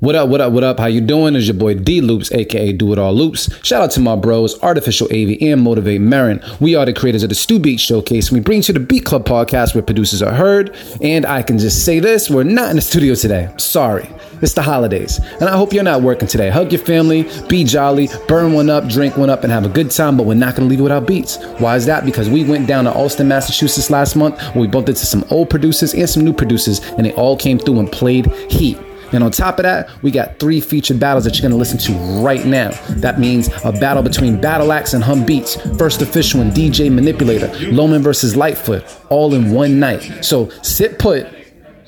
What up, what up, what up? How you doing? Is your boy D Loops, aka Do It All Loops. Shout out to my bros, Artificial AV and Motivate Marin. We are the creators of the Stu Beat Showcase. We bring you the Beat Club podcast where producers are heard. And I can just say this, we're not in the studio today. Sorry. It's the holidays. And I hope you're not working today. Hug your family, be jolly, burn one up, drink one up, and have a good time, but we're not gonna leave it without beats. Why is that? Because we went down to Allston, Massachusetts last month we bumped into some old producers and some new producers, and they all came through and played heat. And on top of that, we got three featured battles that you're gonna listen to right now. That means a battle between Battle Axe and Humbeats, First Official and DJ Manipulator, Loman versus Lightfoot, all in one night. So sit put,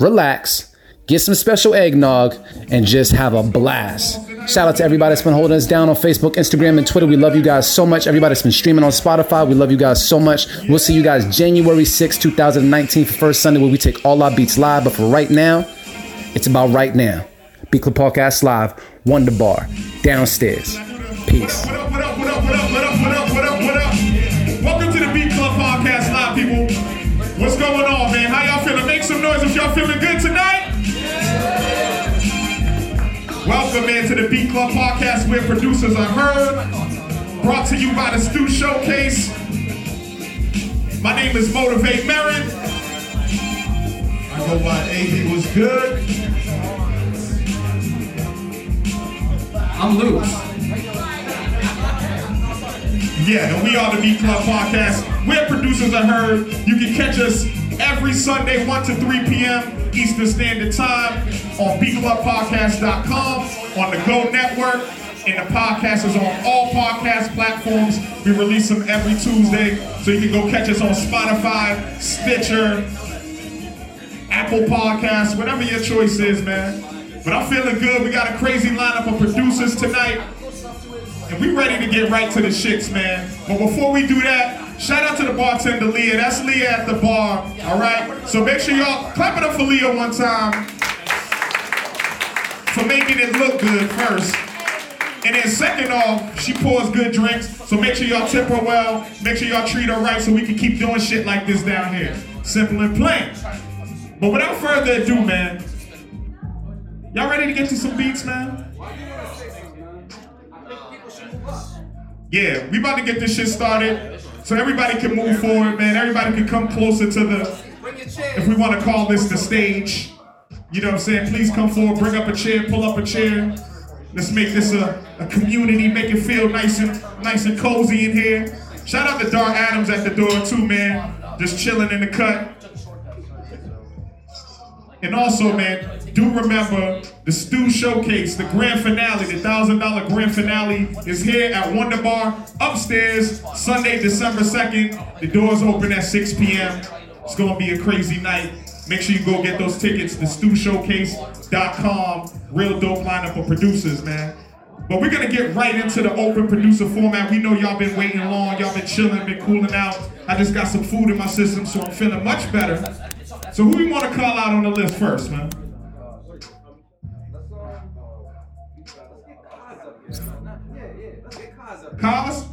relax, get some special eggnog, and just have a blast. Shout out to everybody that's been holding us down on Facebook, Instagram, and Twitter. We love you guys so much. Everybody that's been streaming on Spotify, we love you guys so much. We'll see you guys January 6, 2019 for First Sunday where we take all our beats live. But for right now, it's about right now. Beat Club Podcast Live, Wonder Bar, downstairs. Peace. What up, what up, what up, what up, what up, what up, what up, what up? Welcome to the Beat Club Podcast Live, people. What's going on, man? How y'all feeling? Make some noise if y'all feeling good tonight. Welcome, man, to the Beat Club Podcast where producers are heard. Brought to you by the Stu Showcase. My name is Motivate Marin. Go by was good. I'm loose. Yeah, and we are the Beat Club Podcast, where producers are heard. You can catch us every Sunday, 1 to 3 p.m. Eastern Standard Time on beatclubpodcast.com, on the Go Network, and the podcast is on all podcast platforms. We release them every Tuesday, so you can go catch us on Spotify, Stitcher, Apple Podcasts, whatever your choice is, man. But I'm feeling good. We got a crazy lineup of producers tonight. And we ready to get right to the shits, man. But before we do that, shout out to the bartender Leah. That's Leah at the bar. All right. So make sure y'all clap it up for Leah one time for making it look good first. And then second off, she pours good drinks. So make sure y'all tip her well. Make sure y'all treat her right so we can keep doing shit like this down here. Simple and plain. But without further ado, man, y'all ready to get to some beats, man? Yeah, we about to get this shit started so everybody can move forward, man. Everybody can come closer to the, if we want to call this the stage. You know what I'm saying? Please come forward, bring up a chair, pull up a chair. Let's make this a, a community, make it feel nice and nice and cozy in here. Shout out to Dar Adams at the door too, man. Just chilling in the cut. And also, man, do remember the Stu Showcase, the grand finale, the thousand dollar grand finale is here at Wonder Bar upstairs, Sunday, December 2nd. The doors open at 6 p.m. It's gonna be a crazy night. Make sure you go get those tickets, the StuShowcase.com. Real dope lineup of producers, man. But we're gonna get right into the open producer format. We know y'all been waiting long, y'all been chilling, been cooling out. I just got some food in my system, so I'm feeling much better. So who we want to call out on the list first, man? Kaz?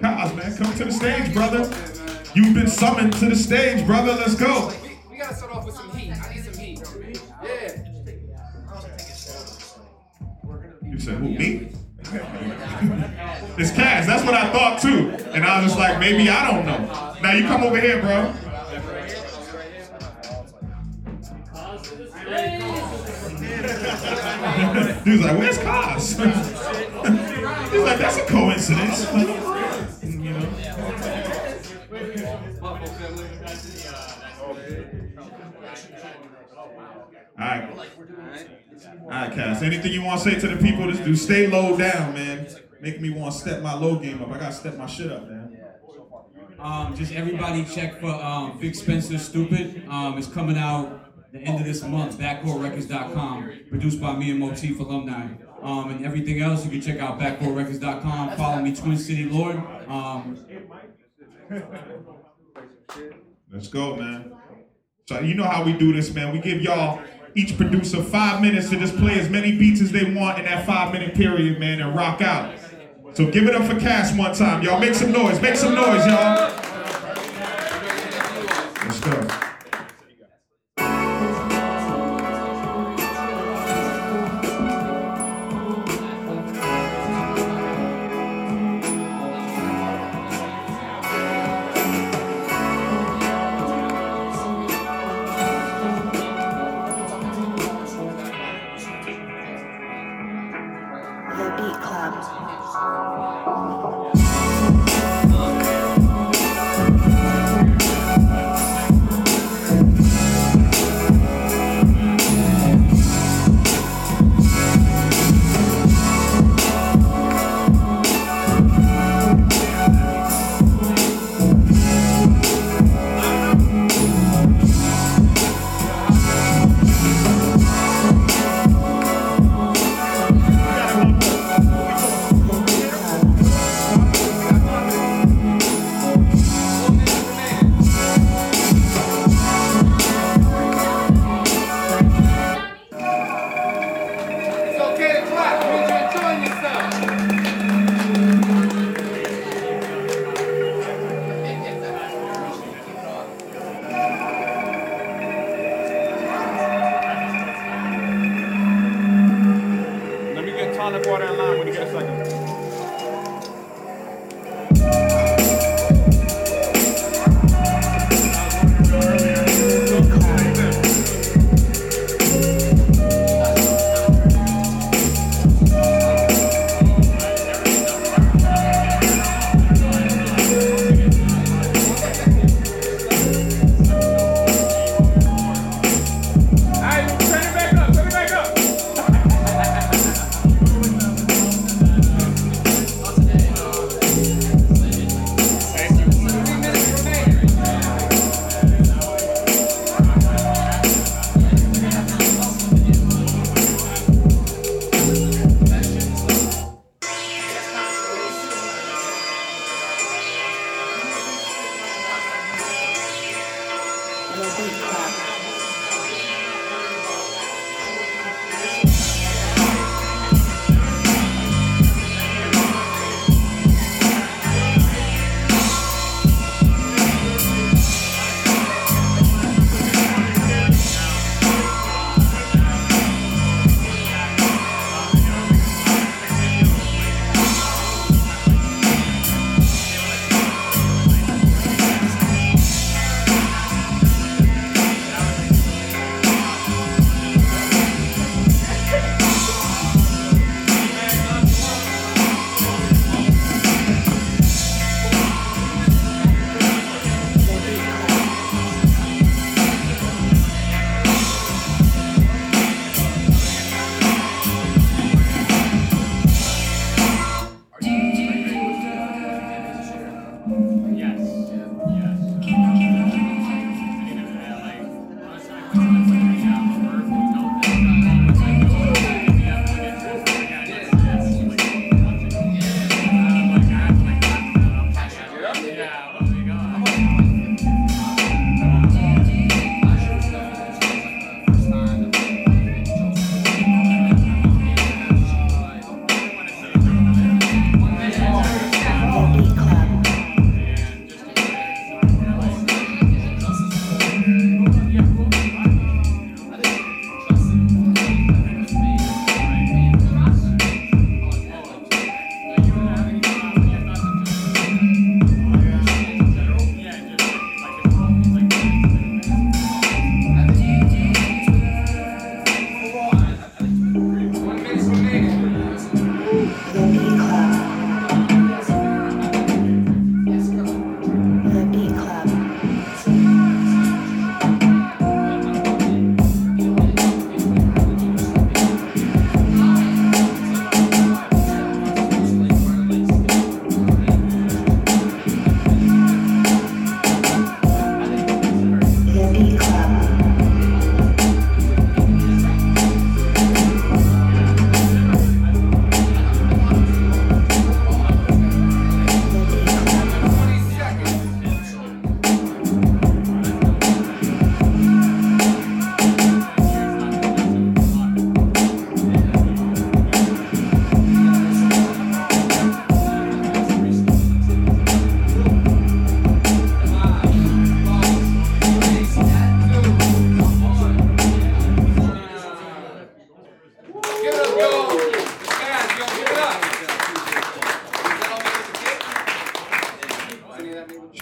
Kaz, man, come to the stage, brother. You've been summoned to the stage, brother. Let's go. We gotta start off with some heat. I need some heat. Yeah. You said who, me? it's Kaz. That's what I thought too. And I was just like, maybe I don't know. Now you come over here, bro. He was like, where's Kaz? He's like, that's a coincidence. All right. All right, Cass. Anything you want to say to the people? Just do stay low down, man. Make me want to step my low game up. I gotta step my shit up, man. Um, just everybody check for um, Big Spencer Stupid. Um, it's coming out the end of this month. Backcourtrecords.com. Produced by me and Motif alumni. Um, and everything else, you can check out backcourtrecords.com. Follow me, Twin City Lord. Um, Let's go, man. So you know how we do this, man. We give y'all each producer five minutes to just play as many beats as they want in that five minute period, man, and rock out. So give it up for Cass one time, y'all. Make some noise. Make some noise, y'all.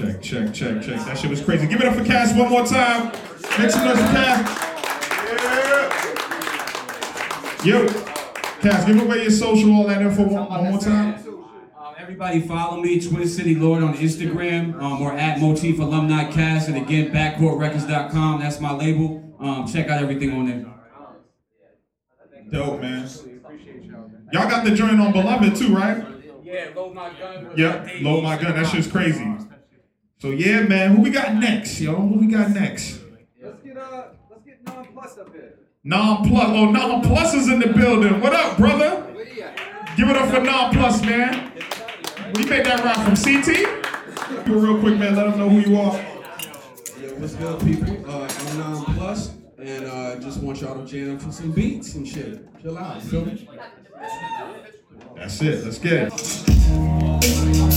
Check, check, check, check. That shit was crazy. Give it up for Cass one more time. Make some noise for Cass. Yeah. Yo. Cass, give away your social, all that info one, one more time. Um, everybody follow me, Twin City Lord on Instagram, um, or at Motif Alumni Cast, and again, backcourtrecords.com. That's my label. Um, check out everything on there. Dope, man. Y'all got the joint on Beloved too, right? Yeah, load my gun. Yep, load my gun. That shit's crazy. So yeah, man. Who we got next, yo? Who we got next? Let's get uh, let's get non plus up here. Non Plus. Oh, Non Plus is in the building. What up, brother? Where you at? Give it up for Non Plus, man. We made that rap from CT. Do real quick, man. Let them know who you are. Yeah, what's good, people? Uh, I'm non Plus, and uh, just want y'all to jam for some beats and shit. Chill out, you feel me? That's it. Let's get it.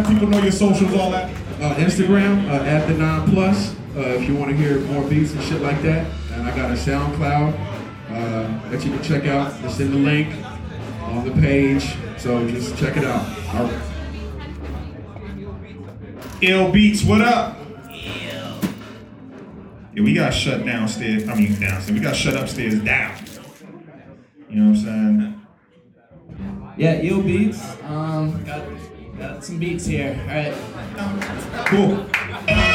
Let people know your socials, all that. Uh, Instagram uh, at the Nine Plus. Uh, if you want to hear more beats and shit like that, and I got a SoundCloud uh, that you can check out. It's in the link on the page, so just check it out. All right. Ill Beats, what up? Yeah, we got shut downstairs. I mean, downstairs. We got shut upstairs down. You know what I'm saying? Yeah, Eel Beats. Um, got, some beats here. All right. Cool.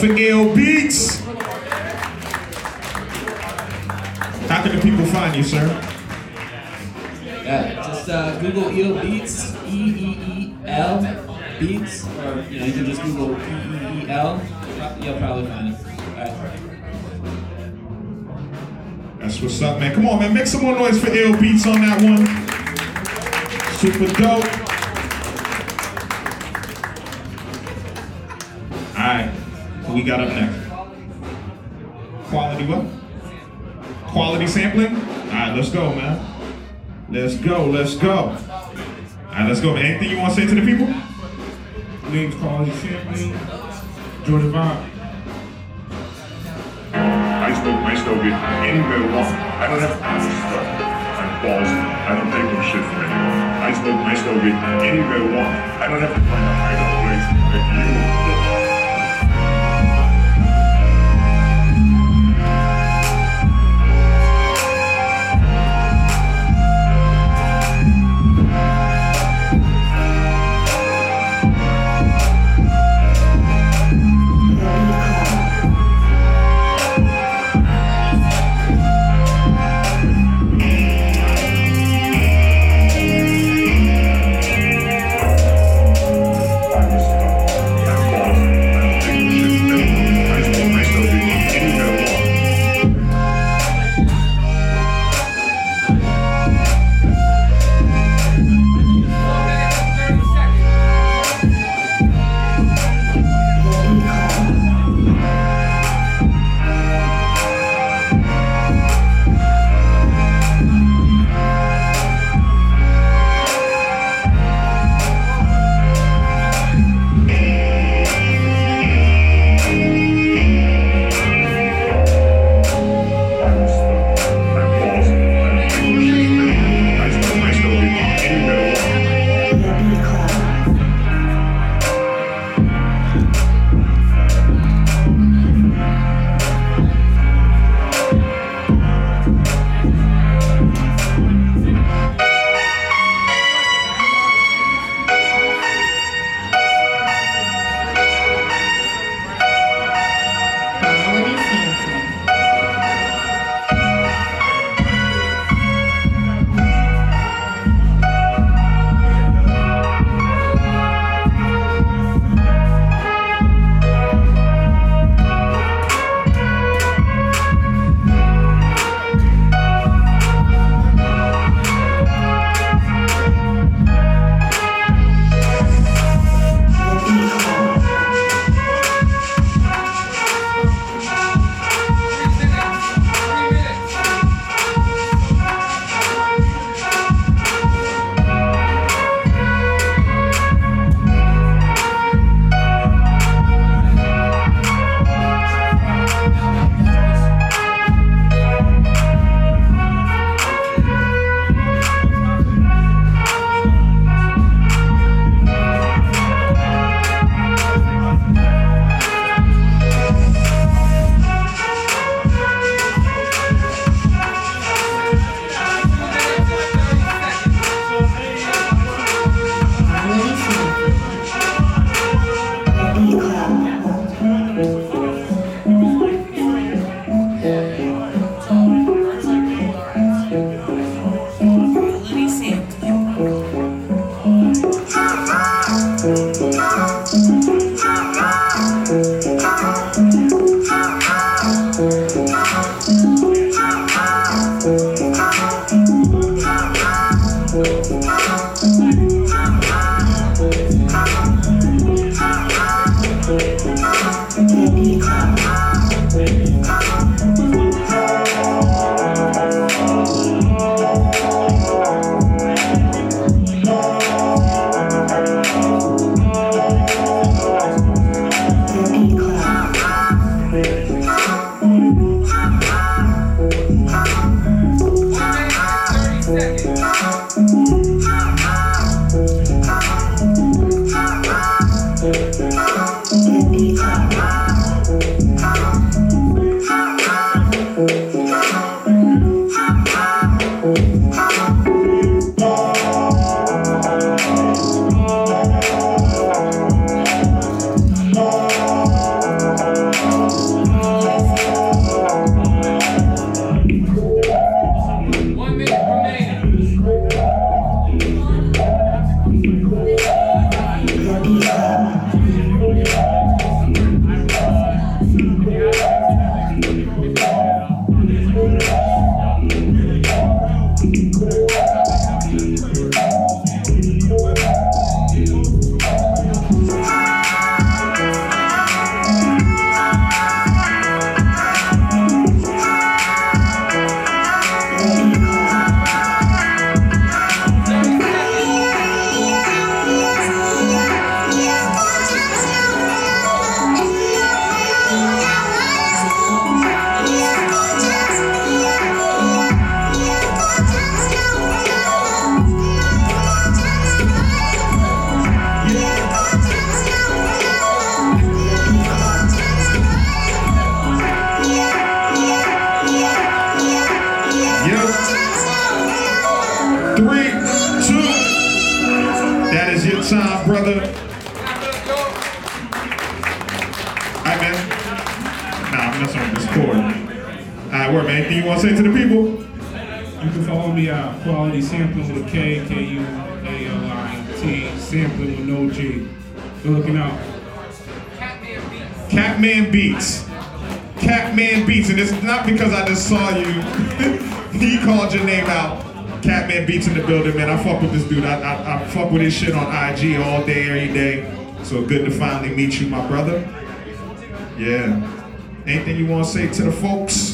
Nightingale Beats. Jordan Bob. I still, I still get anywhere along. I don't have to start. I'm balls. I don't take no shit from anyone. I still, I still get anywhere along. I don't have finally meet you, my brother. Yeah. Anything you want to say to the folks?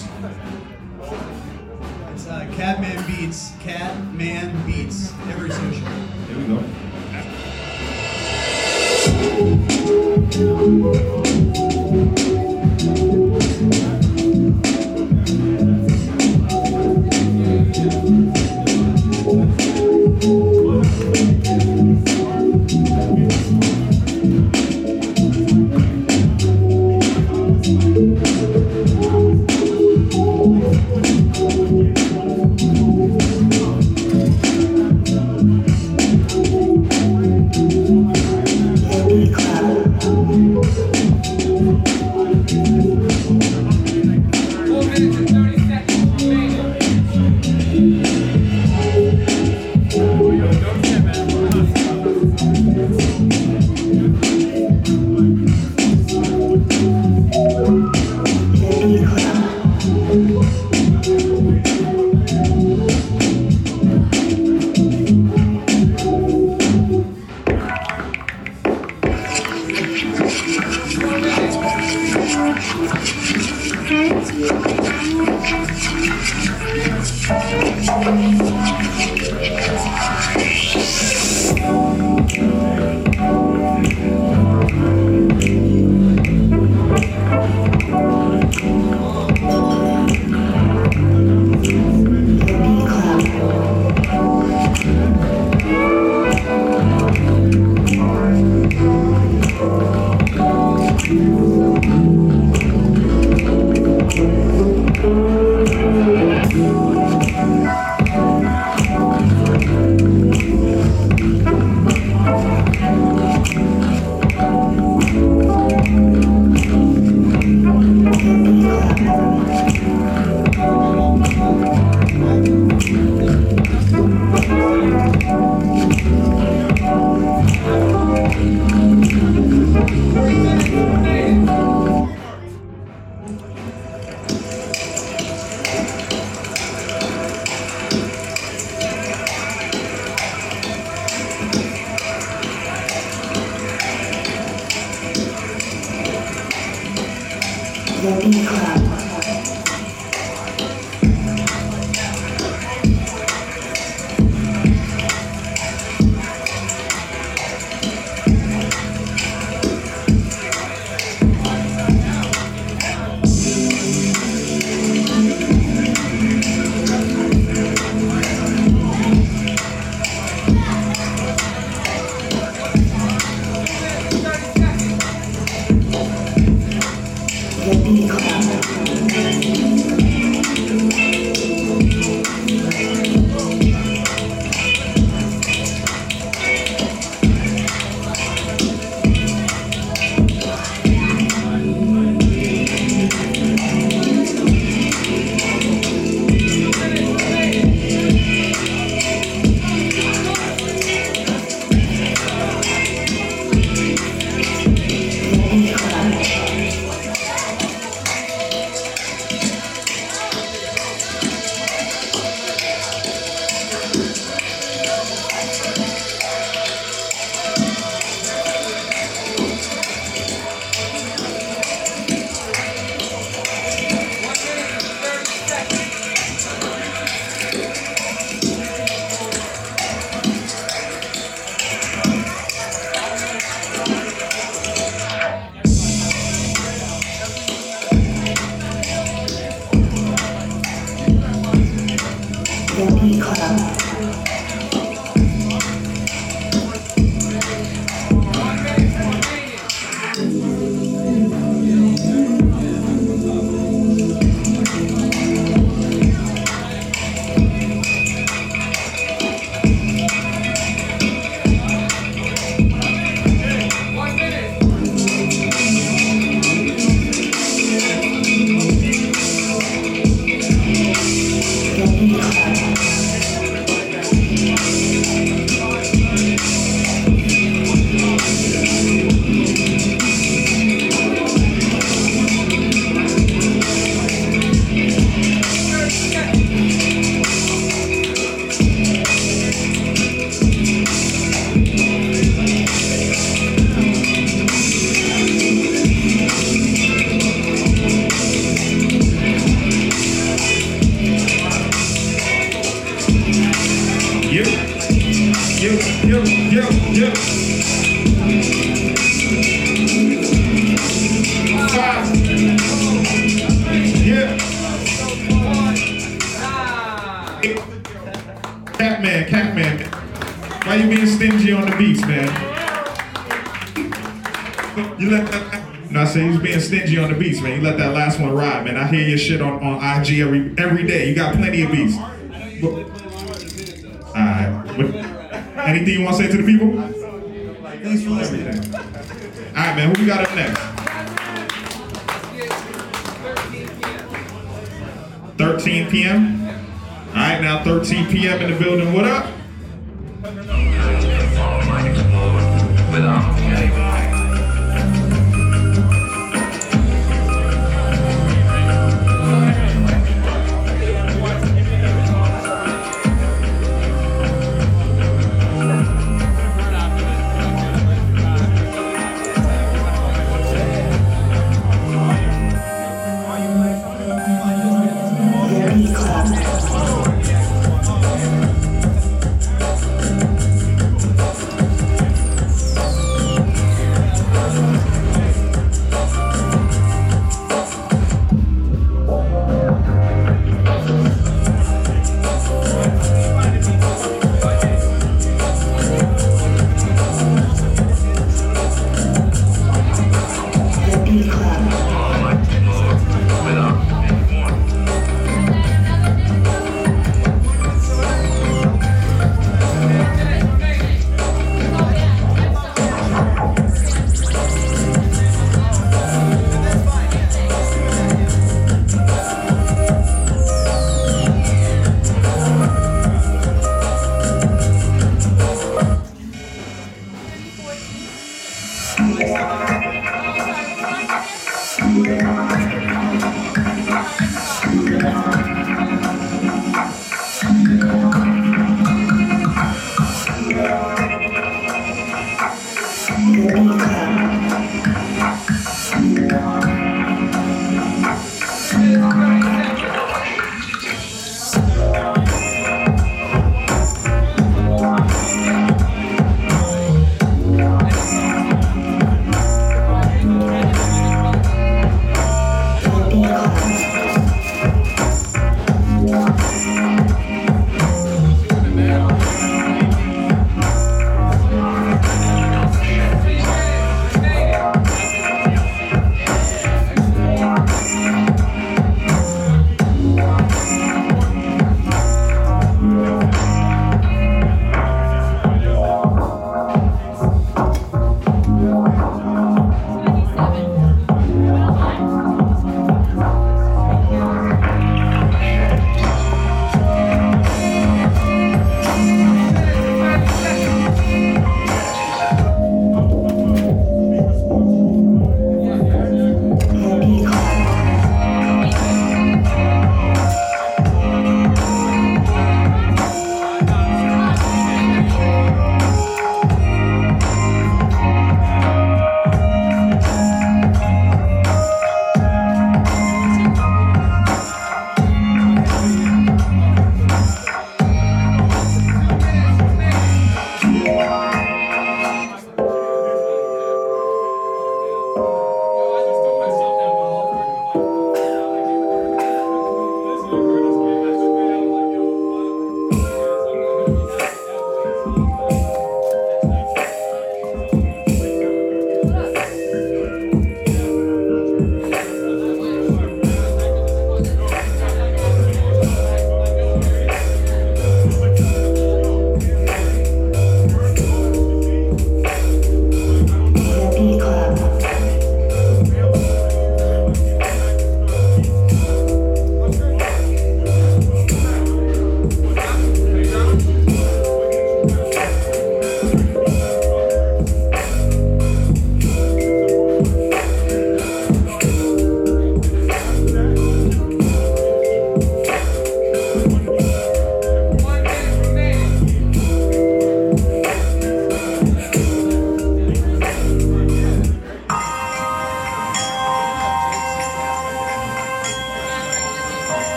p.m. in the building. What up?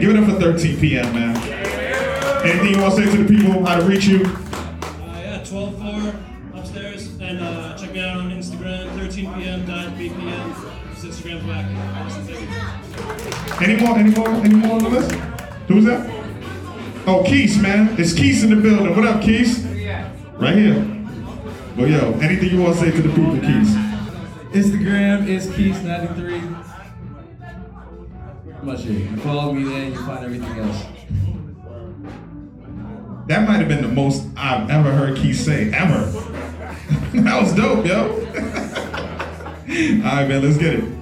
Man. Give it up for 13 p.m., man. Anything you want to say to the people, how to reach you? Uh, yeah, 12 floor upstairs, and uh, check me out on Instagram, 13 p.m. BPM. Just Instagram's back. Awesome, thank. Any more? Any more? Any more on the list? Who's that? Oh, Keith, man. It's Keith in the building. What up, Keith? Right here. Well, yo, anything you want to say to the people, Keith? Instagram is Keys93. Much. You follow me there, you find everything else. That might have been the most I've ever heard Keith say, ever. that was dope, yo. All right, man, let's get it.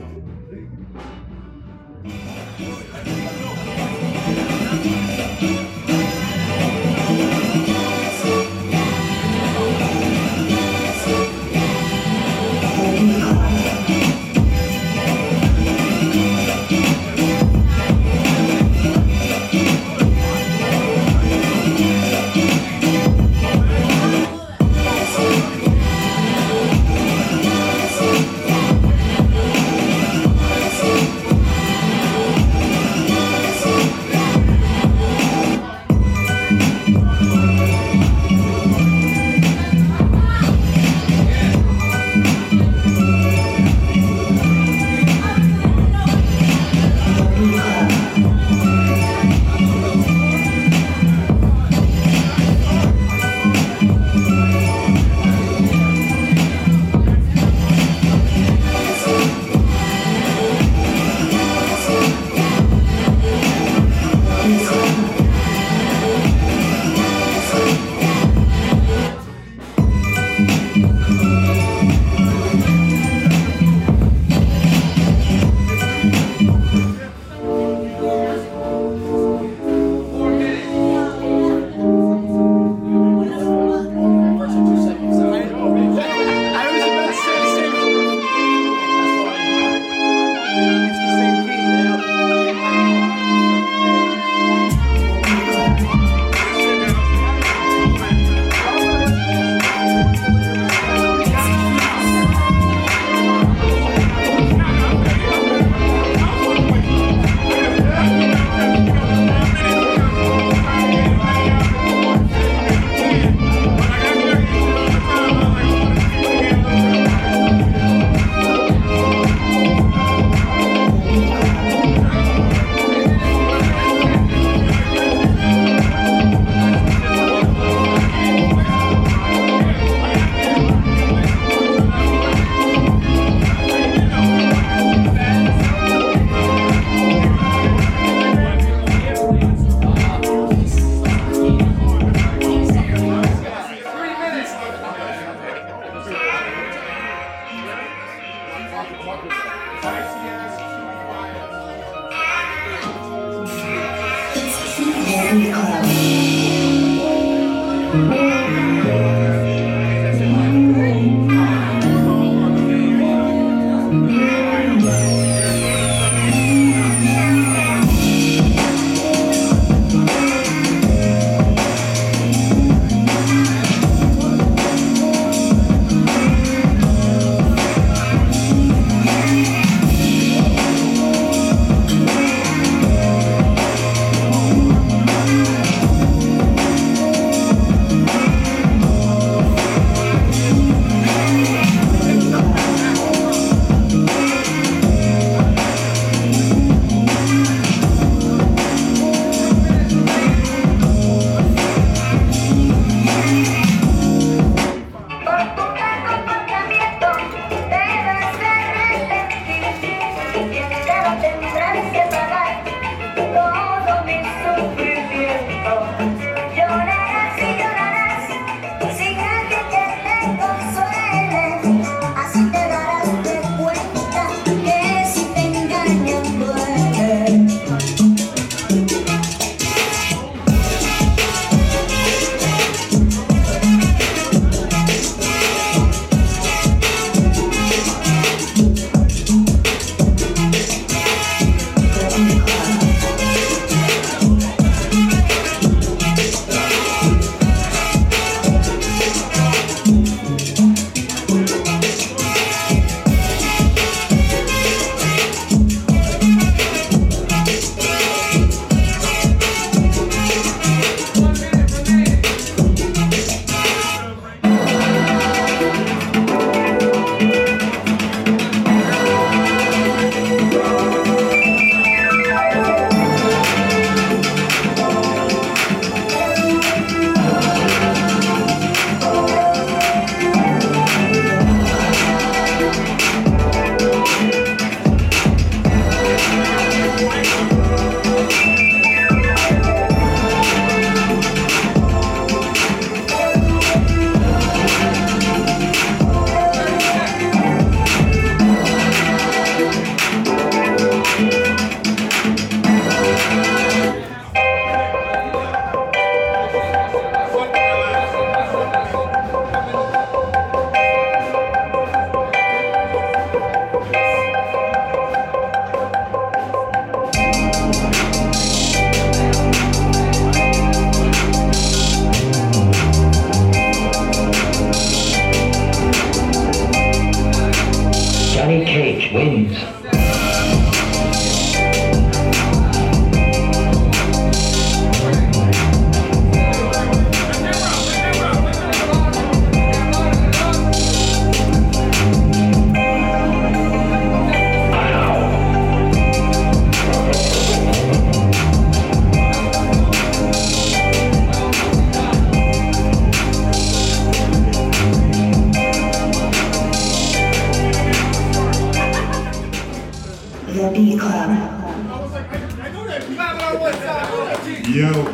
Yo.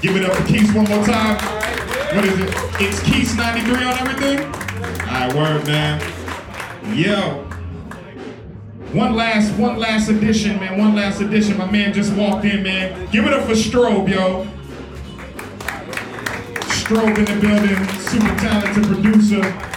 Give it up for Keys one more time. What is it? It's Keys 93 on everything? Alright, word, man. Yo. One last, one last edition, man. One last edition. My man just walked in, man. Give it up for Strobe, yo. Strobe in the building. Super talented producer.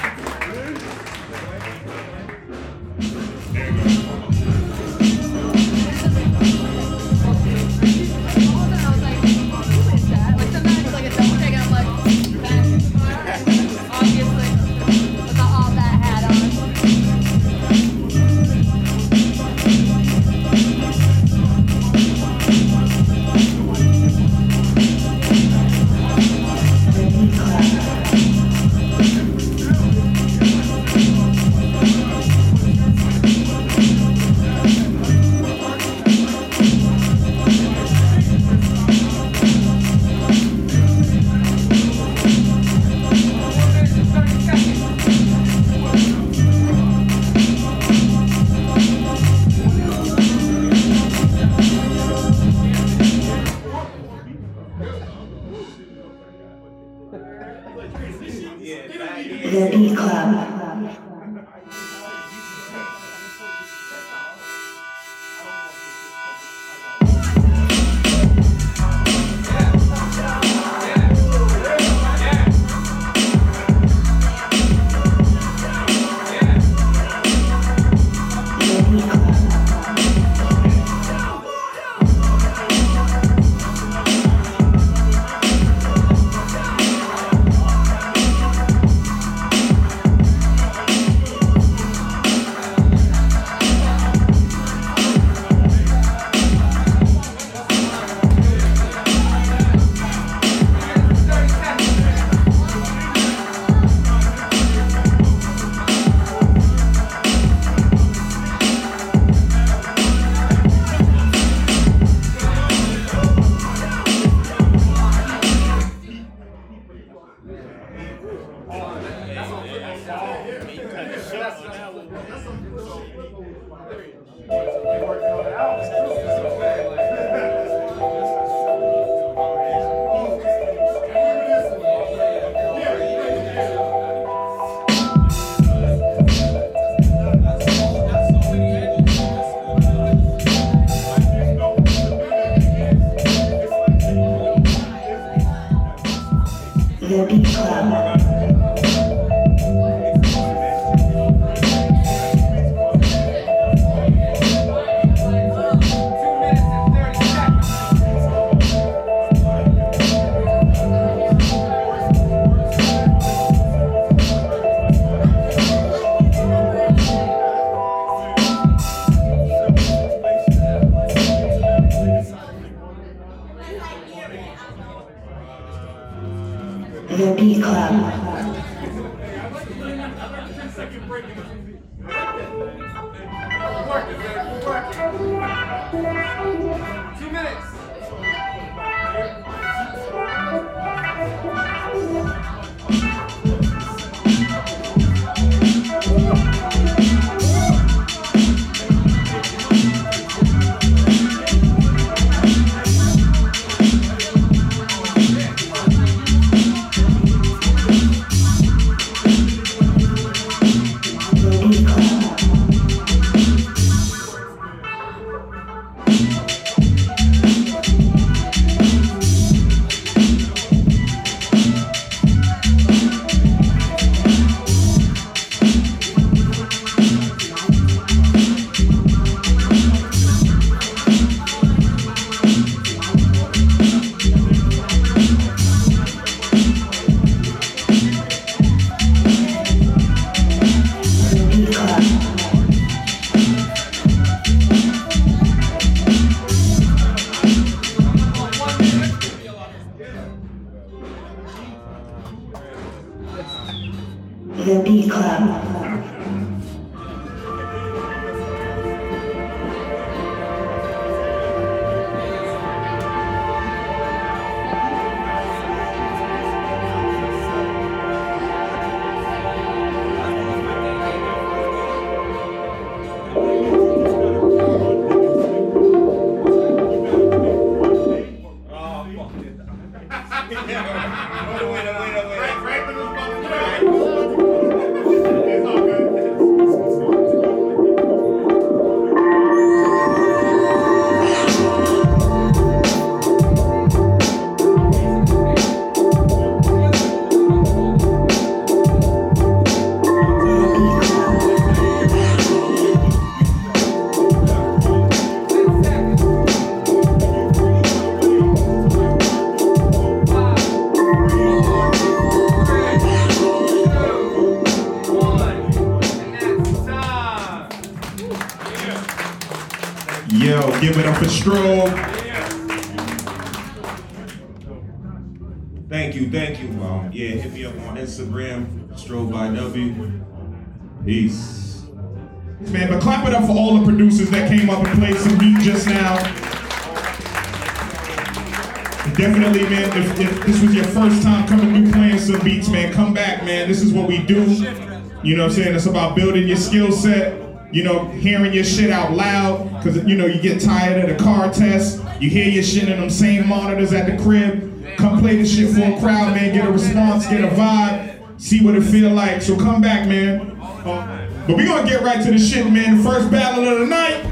You know what I'm saying? It's about building your skill set, you know, hearing your shit out loud, because, you know, you get tired of the car test. You hear your shit in them same monitors at the crib. Come play this shit for a crowd, man. Get a response, get a vibe, see what it feel like. So come back, man. Uh, but we gonna get right to the shit, man. The first battle of the night.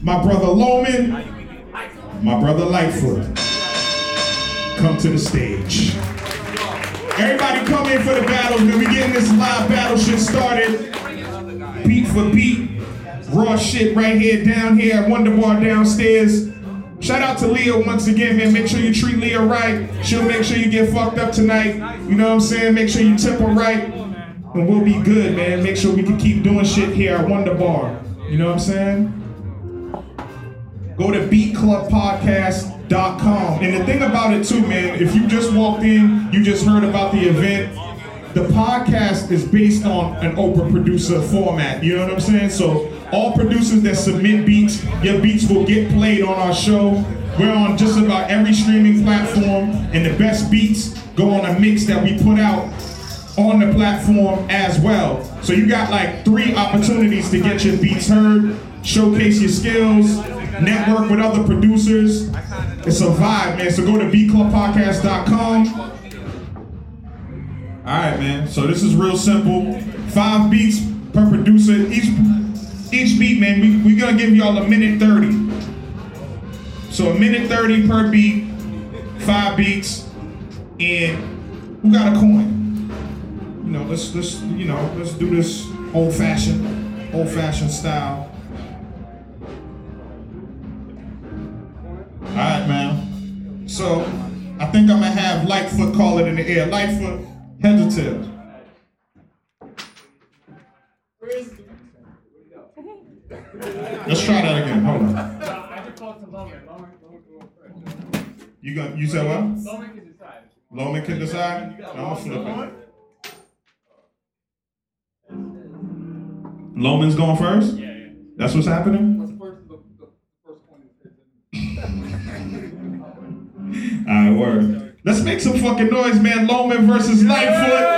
My brother Loman, my brother Lightfoot. Come to the stage. Everybody come in for the battles, man. We getting this live battle shit started. Beat for beat. Raw shit right here, down here at Wonder Bar downstairs. Shout out to Leah once again, man. Make sure you treat Leah right. She'll make sure you get fucked up tonight. You know what I'm saying? Make sure you tip her right. And we'll be good, man. Make sure we can keep doing shit here at Wonder Bar. You know what I'm saying? Go to beatclubpodcast.com. And the thing about it too, man, if you just walked in, you just heard about the event, the podcast is based on an Oprah producer format. You know what I'm saying? So all producers that submit beats, your beats will get played on our show. We're on just about every streaming platform, and the best beats go on a mix that we put out on the platform as well. So you got like three opportunities to get your beats heard, showcase your skills, network with other producers. It's a vibe, man. So go to bclubpodcast.com. All right, man. So this is real simple. Five beats per producer. Each each beat, man, we we gonna give y'all a minute thirty. So a minute thirty per beat, five beats, and who got a coin? You know, let's let's you know let's do this old fashioned, old fashioned style. All right, man. So I think I'm gonna have Lightfoot call it in the air. Lightfoot, heads or tails? Let's try that again. Hold on. You got you said what? Loman can decide. I'm gonna flip it. Loman's going first. Yeah. That's what's happening. All right, word. Let's make some fucking noise, man. Loman versus Lightfoot.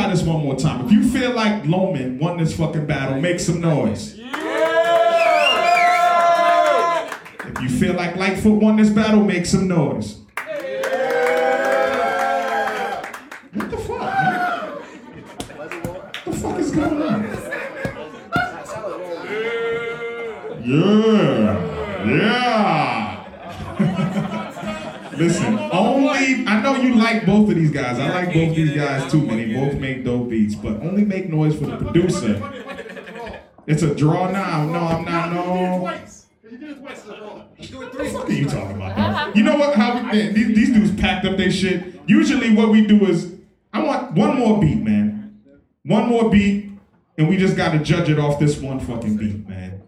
Try this one more time. If you feel like Loman won this fucking battle, make some noise. If you feel like Lightfoot won this battle, make some noise. What the fuck, man? What the fuck is going on? Yeah. Yeah. Listen, only I know you like both of these guys. I like both these guys too, man. They both make noise for the producer. It's a draw now. No, I'm not. No. What the fuck are you talking about? dog? You know what? How we, man, these, these dudes packed up their shit. Usually, what we do is I want one more beat, man. One more beat, and we just got to judge it off this one fucking beat, man.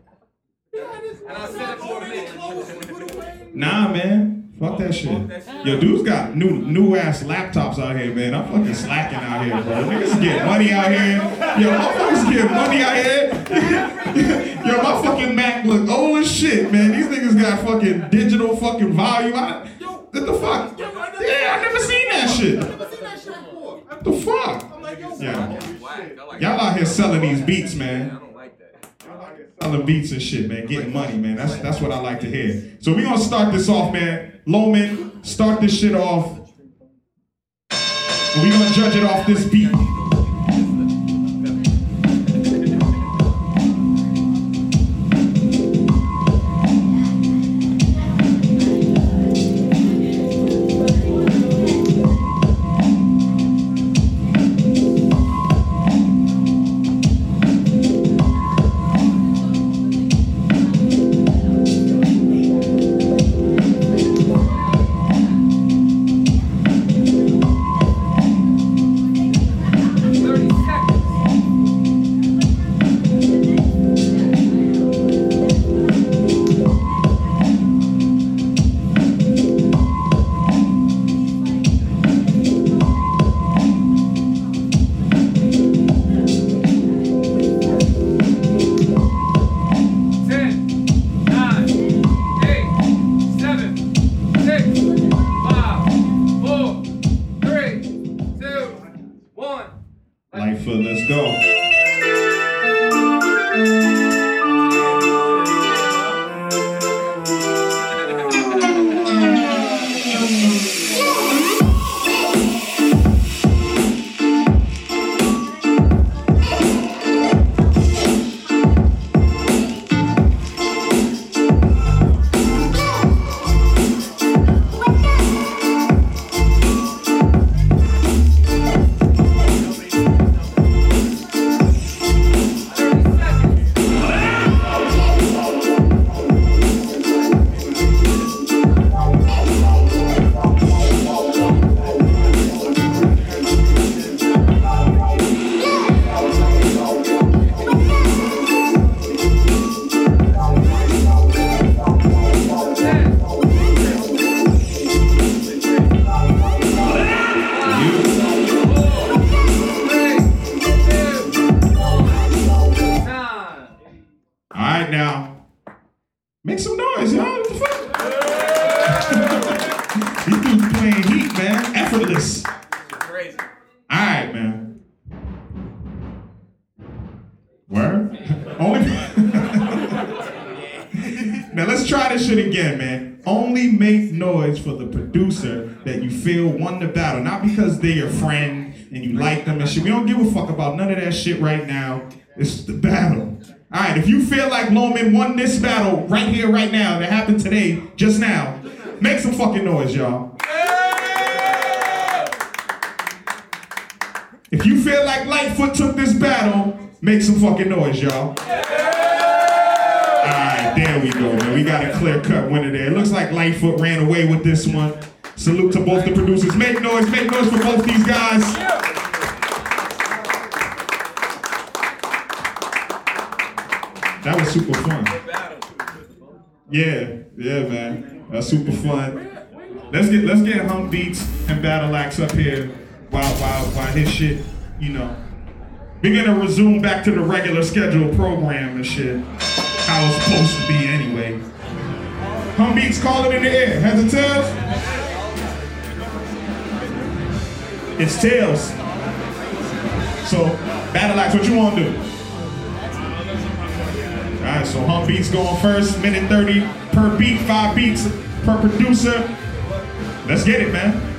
Nah, man. Fuck that shit. Yo, dudes got new new ass laptops out here, man. I'm fucking slacking out here, bro. Niggas get money out here. Yo, motherfuckers get money out here. Yo, my fucking Mac look old as shit, man. These niggas got fucking digital fucking volume. I, what the fuck? Yeah, I never seen that shit. What the fuck? Yeah. Y'all out here selling these beats, man. Selling beats and shit, man. Getting money, man. That's that's what I like to hear. So we gonna start this off, man. Loman, start this shit off. We gonna judge it off this beat. Make noise for the producer that you feel won the battle, not because they're your friend and you like them and shit. We don't give a fuck about none of that shit right now. It's the battle. All right, if you feel like Loman won this battle right here, right now, that happened today, just now, make some fucking noise, y'all. If you feel like Lightfoot took this battle, Make some fucking noise, y'all. Alright, there we go. We got a clear cut winner there. It looks like Lightfoot ran away with this one. Salute to both the producers. Make noise, make noise for both these guys. That was super fun. Yeah, yeah, man. That's super fun. Let's get let's get Humbeats and Battle Axe up here while while while his shit, you know. We're gonna resume back to the regular scheduled program and shit. How it's supposed to be anyway. Humbeats call it in the air. Heads or tails? It's tails. So, Battle Axe, what you wanna do? Alright, so Humbeats going first, minute 30 per beat, five beats per producer. Let's get it, man.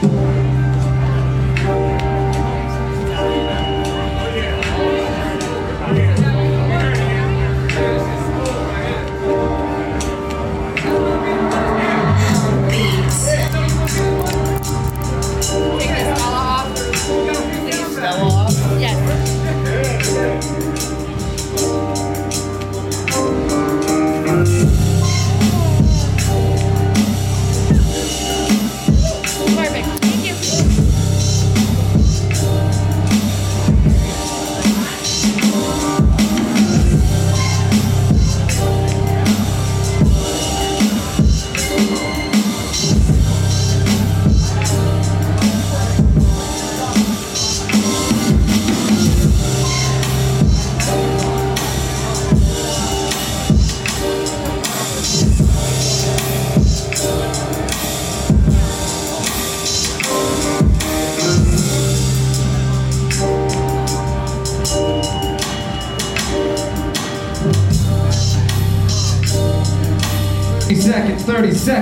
Thirty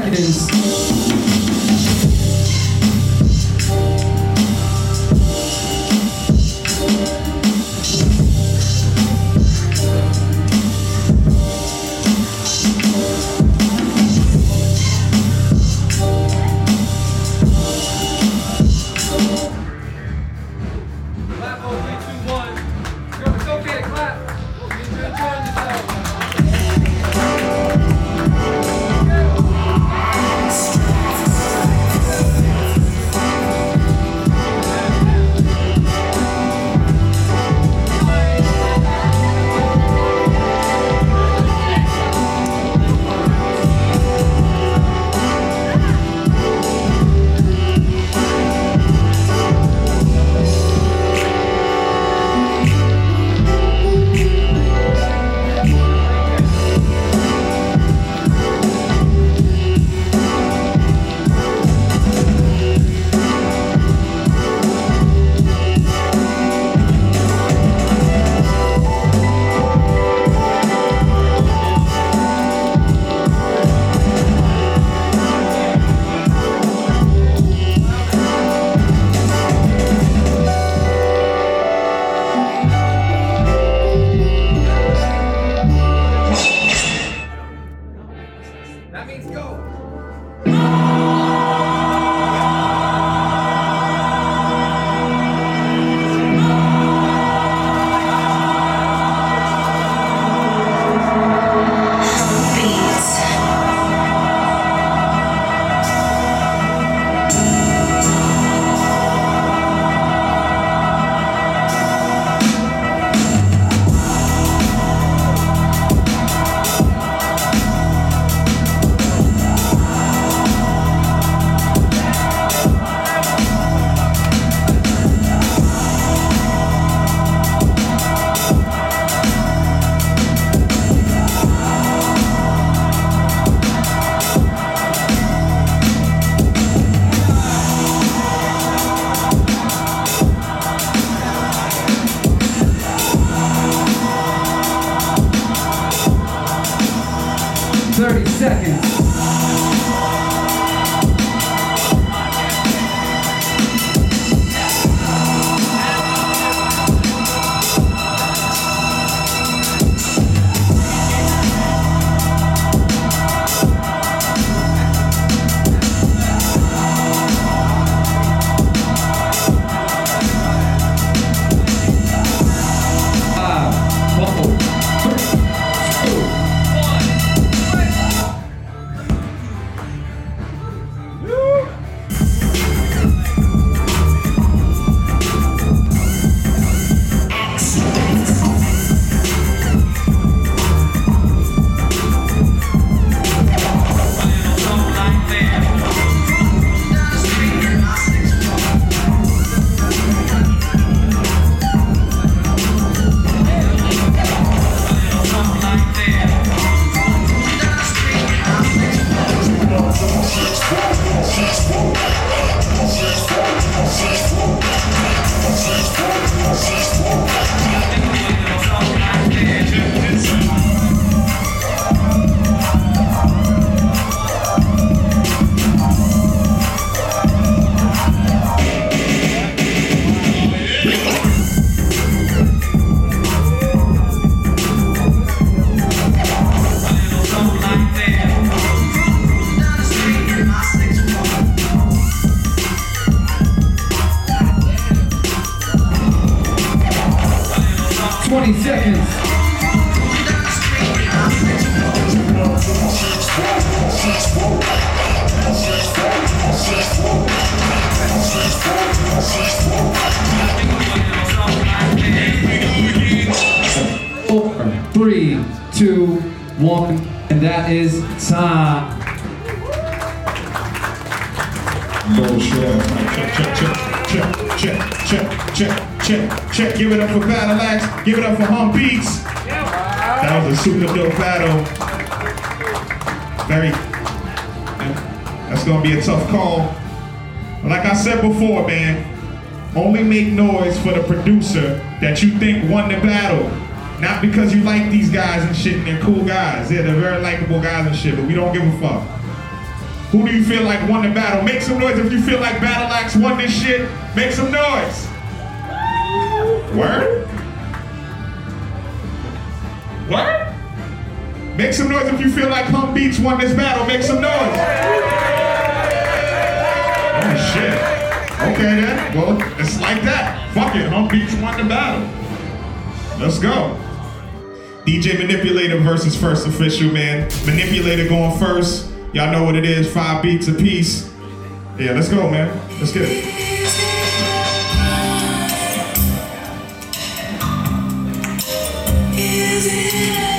30 Super dope battle. Very. That's gonna be a tough call. Like I said before, man, only make noise for the producer that you think won the battle. Not because you like these guys and shit and they're cool guys. Yeah, they're very likable guys and shit, but we don't give a fuck. Who do you feel like won the battle? Make some noise if you feel like Battle Axe won this shit. Make some noise. Word? Beats won this battle. Make some noise. Oh shit. Okay then. Well, it's like that. Fuck it. Humbeats won the battle. Let's go. DJ Manipulator versus First Official, man. Manipulator going first. Y'all know what it is. Five beats apiece. Yeah, let's go, man. Let's get it. This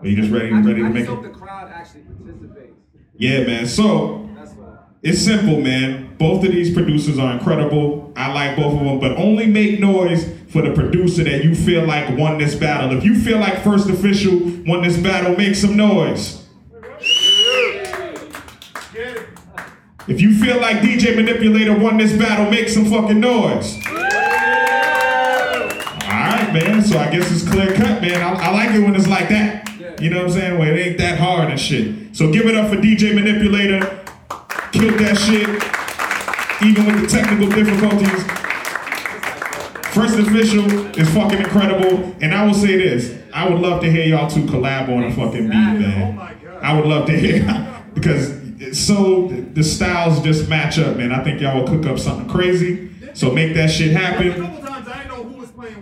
Are you just ready, ready to make it? the crowd actually participates. Yeah, man. So it's simple, man. Both of these producers are incredible. I like both of them, but only make noise for the producer that you feel like won this battle. If you feel like First Official won this battle, make some noise. If you feel like DJ Manipulator won this battle, make some fucking noise. Man. So I guess it's clear cut, man. I, I like it when it's like that. You know what I'm saying? When it ain't that hard and shit. So give it up for DJ Manipulator. Killed that shit. Even with the technical difficulties. First official is fucking incredible. And I will say this. I would love to hear y'all two collab on a fucking beat, man. I would love to hear because it's so the styles just match up, man. I think y'all will cook up something crazy. So make that shit happen.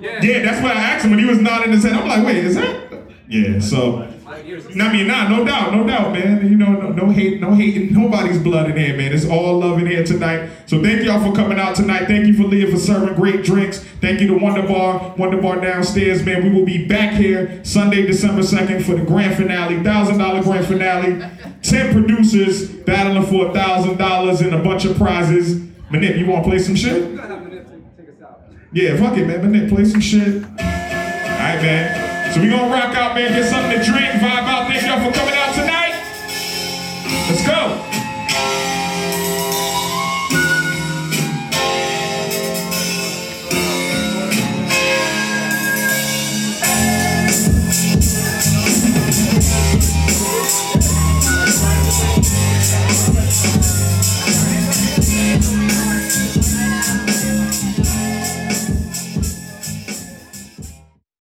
Yeah, that's why I asked him when he was nodding his head. I'm like, wait, is that? Yeah, so. I mean, nah, no doubt, no doubt, man. You know, no, no hate, no hating, nobody's blood in here, man. It's all love in here tonight. So thank y'all for coming out tonight. Thank you for Leah for serving great drinks. Thank you to Wonder Bar, Wonder Bar downstairs, man. We will be back here Sunday, December 2nd for the grand finale, $1,000 grand finale. 10 producers battling for $1,000 and a bunch of prizes. Manip, you want to play some shit? Yeah, fuck it, man. Manip, play some shit. All right, man. So we gonna rock out, man. Get something to drink, vibe out. Thank y'all for coming out tonight. Let's go.